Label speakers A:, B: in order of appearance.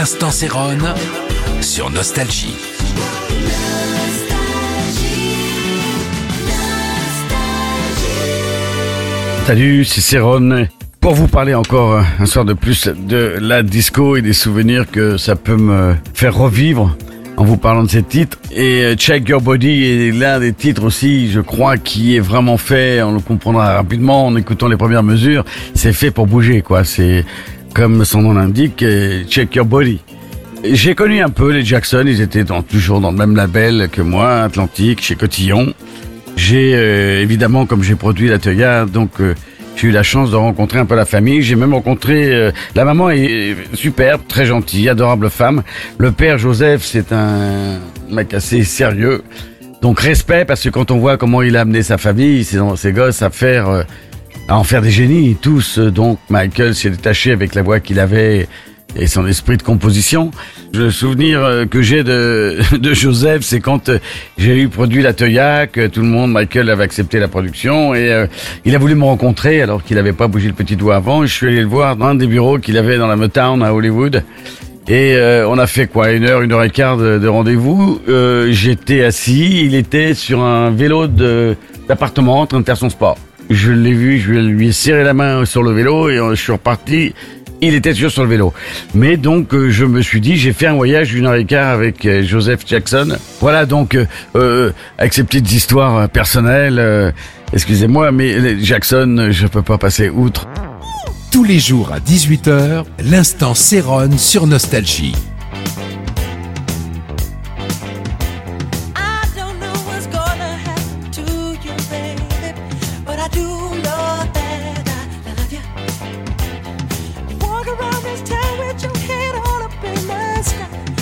A: L'instant Céron sur Nostalgie.
B: Salut, c'est Céron. Pour vous parler encore un soir de plus de la disco et des souvenirs que ça peut me faire revivre en vous parlant de ces titres. Et euh, Check Your Body est l'un des titres aussi, je crois, qui est vraiment fait, on le comprendra rapidement en écoutant les premières mesures, c'est fait pour bouger, quoi. C'est comme son nom l'indique, euh, Check Your Body. J'ai connu un peu les Jackson, ils étaient toujours dans le même label que moi, Atlantique, chez Cotillon. J'ai euh, évidemment, comme j'ai produit la Toya, donc euh, j'ai eu la chance de rencontrer un peu la famille. J'ai même rencontré la maman est superbe, très gentille, adorable femme. Le père Joseph, c'est un mec assez sérieux. Donc respect parce que quand on voit comment il a amené sa famille, ses, ses gosses à faire à en faire des génies tous. euh, Donc Michael s'est détaché avec la voix qu'il avait et son esprit de composition. Le souvenir euh, que j'ai de, de Joseph, c'est quand euh, j'ai eu produit la Toya, que tout le monde, Michael avait accepté la production et euh, il a voulu me rencontrer alors qu'il n'avait pas bougé le petit doigt avant. Je suis allé le voir dans un des bureaux qu'il avait dans la Motown à Hollywood. Et euh, on a fait quoi? Une heure, une heure et quart de, de rendez-vous. Euh, J'étais assis, il était sur un vélo d'appartement en train de faire son sport. Je l'ai vu, je lui ai serré la main sur le vélo et euh, je suis reparti. Il était toujours sur le vélo. Mais donc, euh, je me suis dit, j'ai fait un voyage d'une heure et quart avec euh, Joseph Jackson. Voilà, donc, euh, avec ces petites histoires personnelles, excusez-moi, mais Jackson, je peux pas passer outre.
A: Tous les jours à 18h, l'instant Céron sur Nostalgie.
C: Bye.